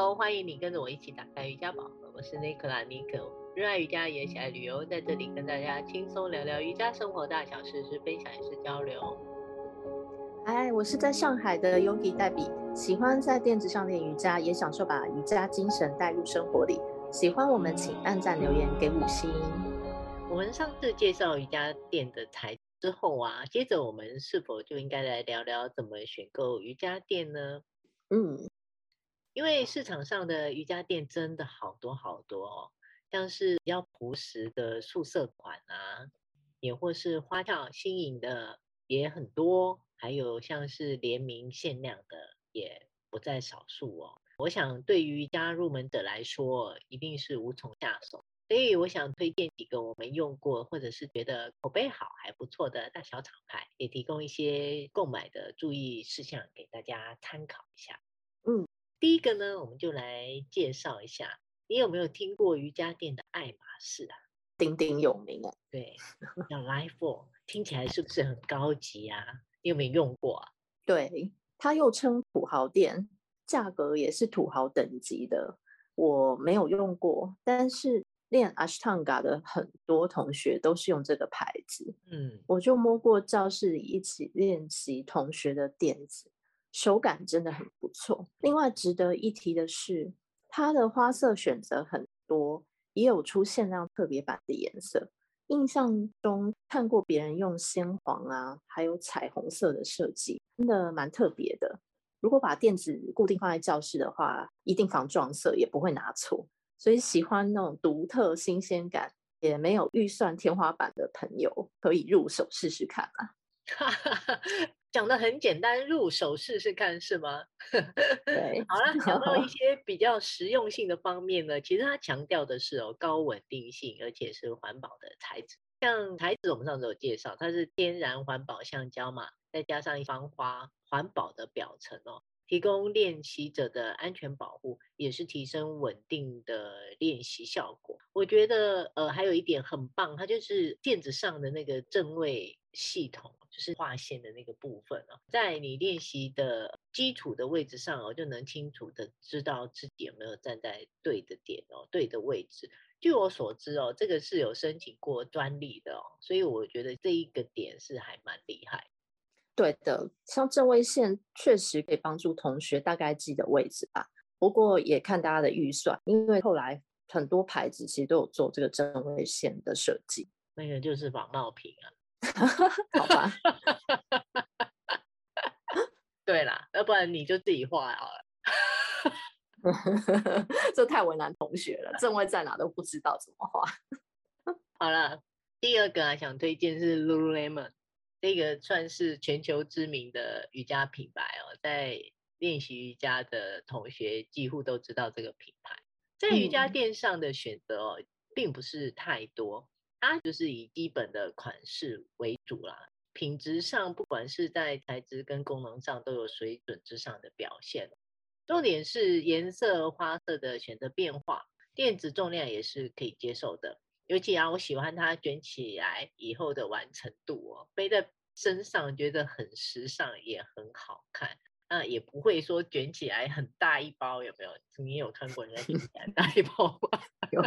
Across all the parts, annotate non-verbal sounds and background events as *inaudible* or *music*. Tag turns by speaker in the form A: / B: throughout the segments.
A: Hello，欢迎你跟着我一起打开瑜伽宝盒。我是 Nicola Nico，热爱瑜伽也喜爱旅游，在这里跟大家轻松聊聊瑜伽生活大小事，是分享也是交流。
B: 嗨，我是在上海的 Yogi 黛比，喜欢在垫子上练瑜伽，也享受把瑜伽精神带入生活里。喜欢我们，请按赞留言给五星。
A: 我们上次介绍瑜伽垫的材质之后啊，接着我们是否就应该来聊聊怎么选购瑜伽垫呢？
B: 嗯。
A: 因为市场上的瑜伽垫真的好多好多哦，像是比较朴实的素色款啊，也或是花俏新颖的也很多，还有像是联名限量的也不在少数哦。我想对于瑜伽入门者来说，一定是无从下手，所以我想推荐几个我们用过或者是觉得口碑好还不错的大小厂牌，也提供一些购买的注意事项给大家参考一下。
B: 嗯。
A: 第一个呢，我们就来介绍一下，你有没有听过瑜伽垫的爱马仕啊？
B: 鼎鼎有名啊。
A: 对，叫 Life Force，听起来是不是很高级啊？你有没有用过啊？
B: 对，它又称土豪垫，价格也是土豪等级的。我没有用过，但是练 Ashtanga 的很多同学都是用这个牌子。
A: 嗯，
B: 我就摸过教室里一起练习同学的垫子。手感真的很不错。另外值得一提的是，它的花色选择很多，也有出限量特别版的颜色。印象中看过别人用鲜黄啊，还有彩虹色的设计，真的蛮特别的。如果把垫子固定放在教室的话，一定防撞色，也不会拿错。所以喜欢那种独特新鲜感，也没有预算天花板的朋友，可以入手试试看啊。*laughs*
A: 讲的很简单，入手试试看是吗？*laughs*
B: 对，
A: 好了，讲 *laughs* 到一些比较实用性的方面呢，其实它强调的是哦高稳定性，而且是环保的材质。像材质我们上次有介绍，它是天然环保橡胶嘛，再加上一防滑环保的表层哦，提供练习者的安全保护，也是提升稳定的练习效果。我觉得呃还有一点很棒，它就是垫子上的那个正位系统。就是划线的那个部分哦，在你练习的基础的位置上哦，就能清楚的知道自己有没有站在对的点哦，对的位置。据我所知哦，这个是有申请过专利的哦，所以我觉得这一个点是还蛮厉害。
B: 对的，像正位线确实可以帮助同学大概记得位置吧。不过也看大家的预算，因为后来很多牌子其实都有做这个正位线的设计。
A: 那个就是仿冒品啊。*laughs*
B: 好吧，*laughs*
A: 对啦，要不然你就自己画好了。*laughs*
B: 这太为难同学了，正位在哪都不知道怎么画。
A: 好了，第二个啊，想推荐是 Lululemon，这个算是全球知名的瑜伽品牌哦，在练习瑜伽的同学几乎都知道这个品牌。在瑜伽垫上的选择哦，并不是太多。它就是以基本的款式为主啦，品质上不管是在材质跟功能上都有水准之上的表现。重点是颜色花色的选择变化，垫子重量也是可以接受的。尤其啊，我喜欢它卷起来以后的完成度哦，背在身上觉得很时尚也很好看。那也不会说卷起来很大一包，有没有？你有看过人家卷起来大一包吗？*laughs* 有，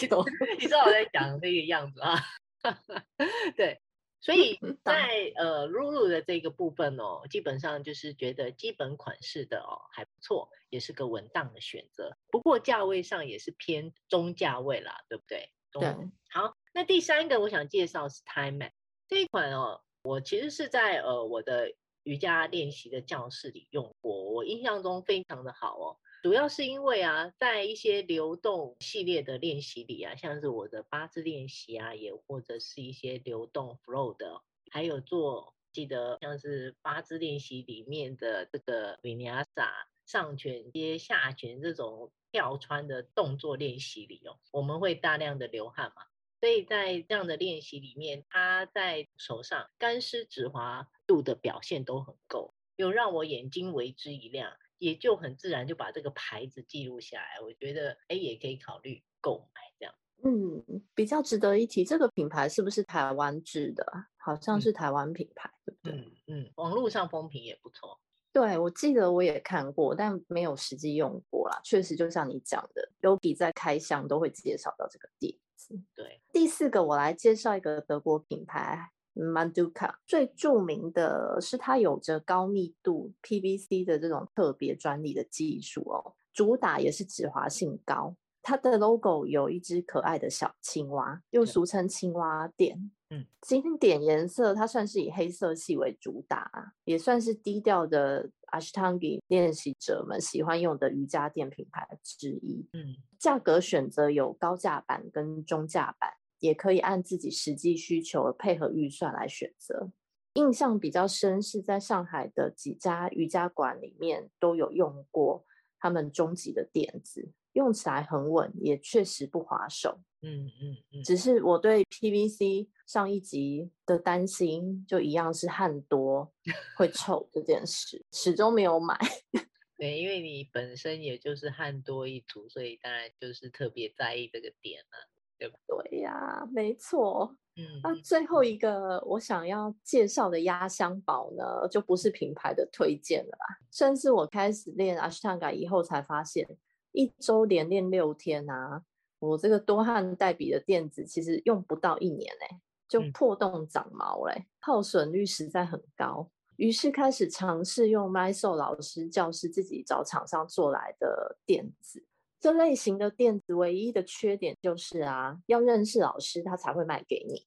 A: 你懂？*laughs* 你知道我在讲那个样子啊？*laughs* 对，所以在呃，Lulu 的这个部分哦，基本上就是觉得基本款式的哦还不错，也是个稳当的选择。不过价位上也是偏中价位啦，对不对？
B: 对。
A: 好，那第三个我想介绍是 TimeMax 这一款哦，我其实是在呃我的。瑜伽练习的教室里用过，我印象中非常的好哦。主要是因为啊，在一些流动系列的练习里啊，像是我的八字练习啊，也或者是一些流动 flow 的，还有做记得像是八字练习里面的这个 Vinyasa 上拳接下拳这种跳穿的动作练习里哦，我们会大量的流汗嘛。所以在这样的练习里面，它在手上干湿止滑度的表现都很够，有让我眼睛为之一亮，也就很自然就把这个牌子记录下来。我觉得，哎，也可以考虑购买这样。
B: 嗯，比较值得一提，这个品牌是不是台湾制的？好像是台湾品牌，
A: 嗯、
B: 对不对？
A: 嗯嗯，网络上风评也不错。
B: 对，我记得我也看过，但没有实际用过啦。确实，就像你讲的，Yogi 在开箱都会介绍到这个垫子。
A: 对，
B: 第四个我来介绍一个德国品牌 Manduka，最著名的是它有着高密度 PVC 的这种特别专利的技术哦，主打也是止滑性高。它的 logo 有一只可爱的小青蛙，又俗称青蛙垫。嗯，经典颜色它算是以黑色系为主打，也算是低调的 Ashtangi 练习者们喜欢用的瑜伽垫品牌之一。嗯，价格选择有高价版跟中价版，也可以按自己实际需求配合预算来选择。印象比较深是在上海的几家瑜伽馆里面都有用过他们终极的垫子。用起来很稳，也确实不滑手。嗯嗯嗯，只是我对 PVC 上一集的担心，就一样是汗多会臭这件事，始终没有买。*laughs*
A: 对，因为你本身也就是汗多一族，所以当然就是特别在意这个点了，对吧？
B: 对呀，没错。嗯，那最后一个我想要介绍的压箱宝呢，就不是品牌的推荐了啦，甚至我开始练 Ashtanga 以后才发现。一周连练六天啊，我这个多汗代比的垫子其实用不到一年嘞、欸，就破洞长毛嘞、欸，耗损率实在很高。于是开始尝试用 MySole 老师教室自己找厂商做来的垫子。这类型的垫子唯一的缺点就是啊，要认识老师他才会卖给你。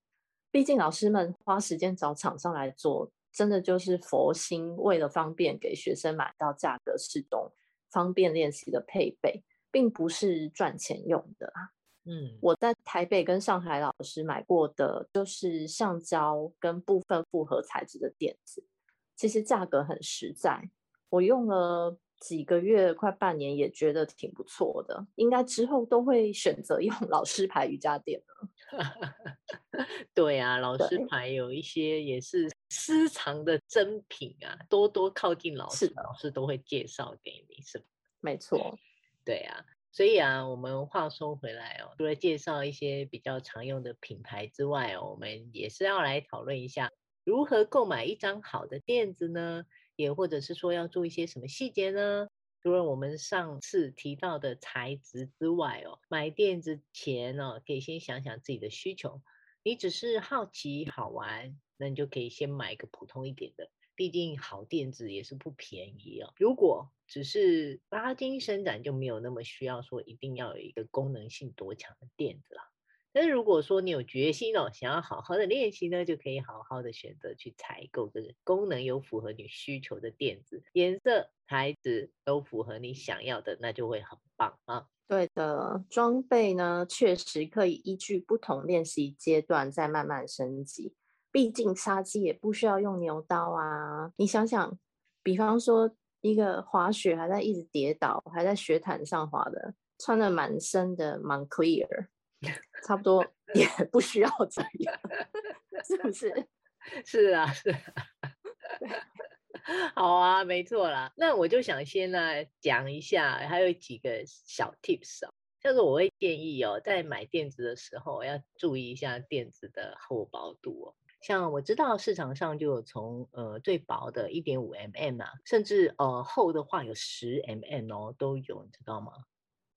B: 毕竟老师们花时间找厂商来做，真的就是佛心，为了方便给学生买到价格适中。方便练习的配备，并不是赚钱用的啊。嗯，我在台北跟上海老师买过的，就是橡胶跟部分复合材质的垫子，其实价格很实在。我用了几个月，快半年，也觉得挺不错的。应该之后都会选择用老师牌瑜伽垫了。*laughs*
A: 对啊，老师牌有一些也是私藏的珍品啊，多多靠近老师，老师都会介绍给你，是吧？
B: 没错，
A: 对啊，所以啊，我们话说回来哦，除了介绍一些比较常用的品牌之外哦，我们也是要来讨论一下如何购买一张好的垫子呢？也或者是说要做一些什么细节呢？除了我们上次提到的材质之外哦，买垫子前哦，可以先想想自己的需求。你只是好奇好玩，那你就可以先买一个普通一点的。毕竟好垫子也是不便宜哦。如果只是拉筋伸展，就没有那么需要说一定要有一个功能性多强的垫子了。但如果说你有决心哦，想要好好的练习呢，就可以好好的选择去采购这个功能有符合你需求的垫子，颜色、材质都符合你想要的，那就会很棒啊。
B: 对的，装备呢，确实可以依据不同练习阶段再慢慢升级。毕竟杀鸡也不需要用牛刀啊。你想想，比方说一个滑雪还在一直跌倒，还在雪毯上滑的，穿的满身的 Moncler。差不多 *laughs* 也不需要这样，是不是？*laughs*
A: 是啊，是啊。*laughs* 好啊，没错啦。那我就想先呢讲一下，还有几个小 tips 哦。像是我会建议哦，在买垫子的时候要注意一下垫子的厚薄度哦。像我知道市场上就有从呃最薄的一点五 mm 啊，甚至呃厚的话有十 mm 哦都有，你知道吗？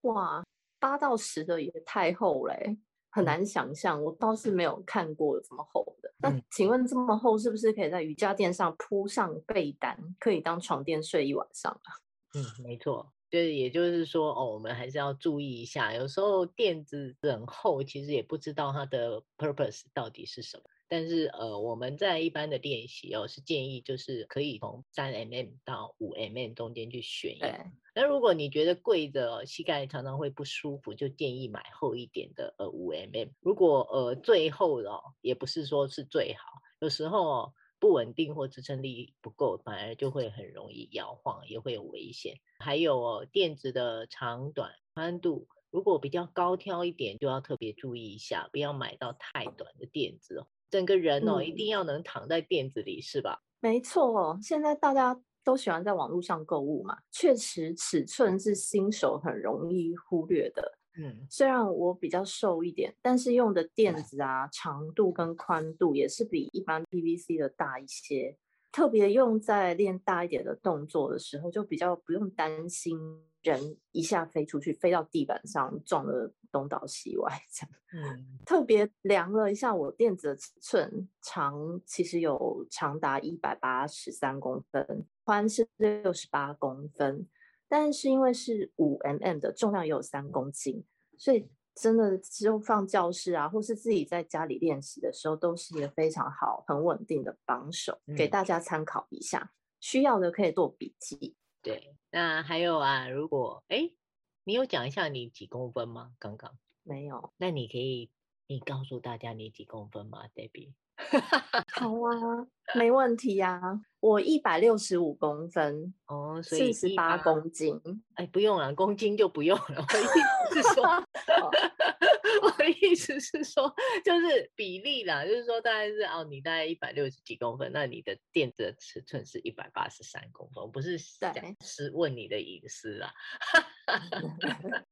B: 哇！八到十的也太厚嘞，很难想象。我倒是没有看过有这么厚的。那请问这么厚是不是可以在瑜伽垫上铺上被单，可以当床垫睡一晚上啊？
A: 嗯，没错，就是也就是说哦，我们还是要注意一下，有时候垫子很厚，其实也不知道它的 purpose 到底是什么。但是呃，我们在一般的练习哦，是建议就是可以从三 mm 到五 mm 中间去选一个。那如果你觉得跪着膝盖常常会不舒服，就建议买厚一点的呃五 mm。如果呃最厚的哦，也不是说是最好，有时候哦不稳定或支撑力不够，反而就会很容易摇晃，也会有危险。还有哦，垫子的长短宽度，如果比较高挑一点，就要特别注意一下，不要买到太短的垫子哦。整个人哦，一定要能躺在垫子里，嗯、是吧？
B: 没错，现在大家都喜欢在网络上购物嘛，确实尺寸是新手很容易忽略的。嗯，虽然我比较瘦一点，但是用的垫子啊，长度跟宽度也是比一般 PVC 的大一些。特别用在练大一点的动作的时候，就比较不用担心人一下飞出去，飞到地板上撞了东倒西歪这样。嗯，特别量了一下我垫子的尺寸，长其实有长达一百八十三公分，宽是六十八公分，但是因为是五 mm 的重量也有三公斤，所以。真的只有放教室啊，或是自己在家里练习的时候，都是一个非常好、很稳定的帮手，给大家参考一下。需要的可以做笔记。
A: 对，那还有啊，如果哎，你有讲一下你几公分吗？刚刚
B: 没有。
A: 那你可以，你告诉大家你几公分吗，Debbie？*laughs*
B: 好啊，没问题呀、啊。我一百六十五公分
A: 哦，所以
B: 四十八公斤。
A: 哎，不用了，公斤就不用了。我意思是说，*laughs* 哦、我的意思是说，就是比例啦，就是说大概是哦，你大概一百六十几公分，那你的垫子的尺寸是一百八十三公分，我不是讲是问你的隐私啊。*laughs*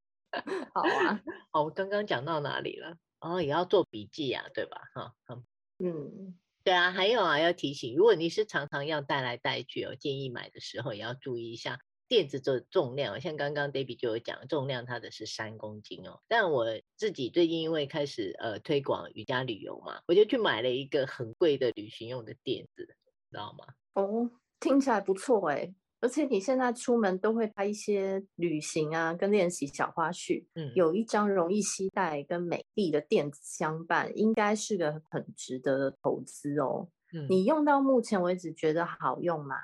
B: 好啊，
A: 好，我刚刚讲到哪里了？哦，也要做笔记啊，对吧？哈，嗯。对啊，还有啊，要提醒，如果你是常常要带来带去哦，建议买的时候也要注意一下垫子的重量。像刚刚 Debbie 就有讲，重量它的是三公斤哦。但我自己最近因为开始呃推广瑜伽旅游嘛，我就去买了一个很贵的旅行用的垫子，知道吗？
B: 哦，听起来不错哎。而且你现在出门都会拍一些旅行啊，跟练习小花絮，嗯，有一张容易携带跟美丽的垫子相伴，应该是个很值得的投资哦。嗯，你用到目前为止觉得好用吗？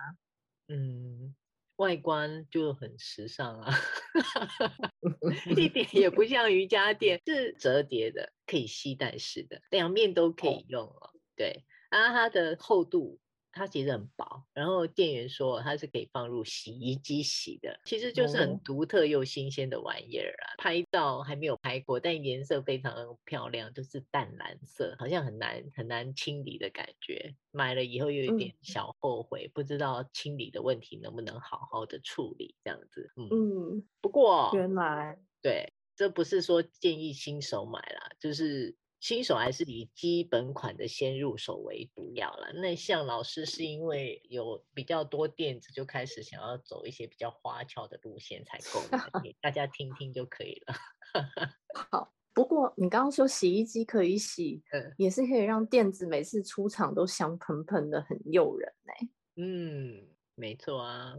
A: 嗯，外观就很时尚啊，*laughs* 一点也不像瑜伽垫，是折叠的，可以携带式的，两面都可以用哦。哦对，然后它的厚度。它其实很薄，然后店员说它是可以放入洗衣机洗的，其实就是很独特又新鲜的玩意儿啊！拍照还没有拍过，但颜色非常漂亮，就是淡蓝色，好像很难很难清理的感觉。买了以后又有点小后悔，嗯、不知道清理的问题能不能好好的处理这样子。嗯，嗯不过
B: 原来
A: 对，这不是说建议新手买啦，就是。新手还是以基本款的先入手为主要了。那像老师是因为有比较多垫子，就开始想要走一些比较花俏的路线才购买，大家听听就可以了。*laughs*
B: 好，不过你刚刚说洗衣机可以洗，嗯，也是可以让垫子每次出场都香喷喷的，很诱人呢。
A: 嗯，没错啊。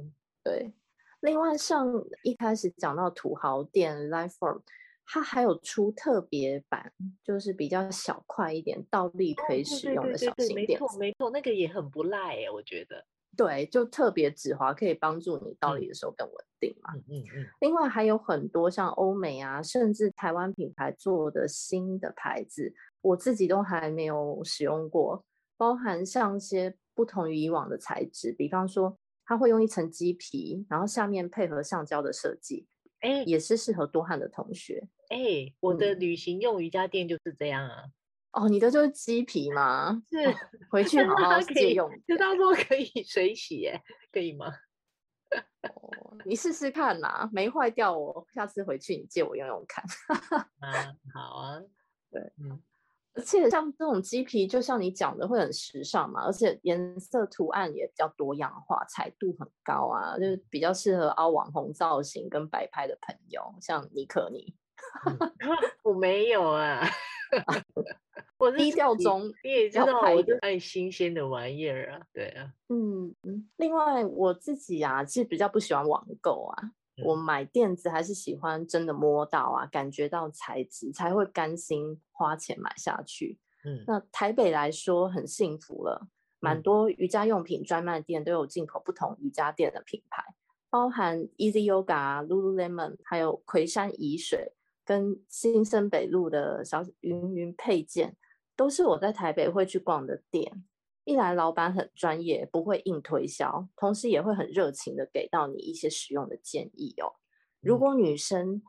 B: 对，另外像一开始讲到土豪店 Life-Form 它还有出特别版，就是比较小块一点，倒立可以使用的小型垫子。
A: 没错，没错，那个也很不赖哎，我觉得。
B: 对，就特别止滑，可以帮助你倒立的时候更稳定嘛。嗯嗯嗯。另外还有很多像欧美啊，甚至台湾品牌做的新的牌子，我自己都还没有使用过，包含像一些不同于以往的材质，比方说它会用一层鸡皮，然后下面配合橡胶的设计。哎，也是适合多汗的同学。
A: 哎，我的旅行用瑜伽垫就是这样啊。
B: 哦，你的就是鸡皮吗？是，*laughs* 回去好好借用。
A: 就当做可以水洗，耶，可以吗？
B: 哦，你试试看啦，没坏掉我，下次回去你借我用用看。
A: 啊，*laughs* 好啊，
B: 对，嗯。而且像这种鸡皮，就像你讲的，会很时尚嘛，而且颜色图案也比较多样化，彩度很高啊，就是比较适合凹网红造型跟摆拍的朋友，像尼可你。*laughs*
A: 我没有啊，*laughs*
B: 我低调中，
A: 你也知道，我就爱新鲜的玩意儿啊，对啊，
B: 嗯嗯。另外我自己啊，其实比较不喜欢网购啊。我买垫子还是喜欢真的摸到啊，感觉到材质才会甘心花钱买下去。嗯，那台北来说很幸福了，蛮多瑜伽用品专卖店都有进口不同瑜伽垫的品牌，包含 Easy Yoga、Lululemon，还有魁山怡水跟新生北路的小云云配件，都是我在台北会去逛的店。一来老板很专业，不会硬推销，同时也会很热情的给到你一些实用的建议哦。如果女生，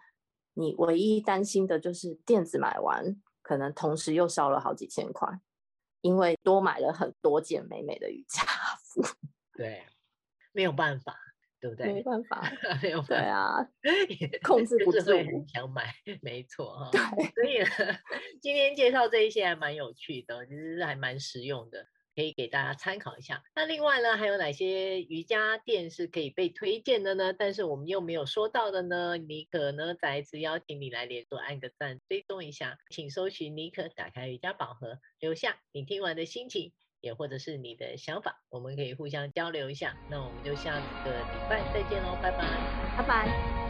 B: 你唯一担心的就是垫子买完，可能同时又烧了好几千块，因为多买了很多件美美的瑜伽服。
A: 对，没有办法，对不对？
B: 没办法。*laughs* 对啊，控制不住，
A: 想买，没错哈。
B: 对，
A: 所以呢，今天介绍这一些还蛮有趣的，其实是还蛮实用的。可以给大家参考一下。那另外呢，还有哪些瑜伽垫是可以被推荐的呢？但是我们又没有说到的呢？尼可呢，再一次邀请你来连络按个赞，追踪一下，请搜寻尼可打开瑜伽宝盒，留下你听完的心情，也或者是你的想法，我们可以互相交流一下。那我们就下个礼拜再见喽，拜拜，
B: 拜拜。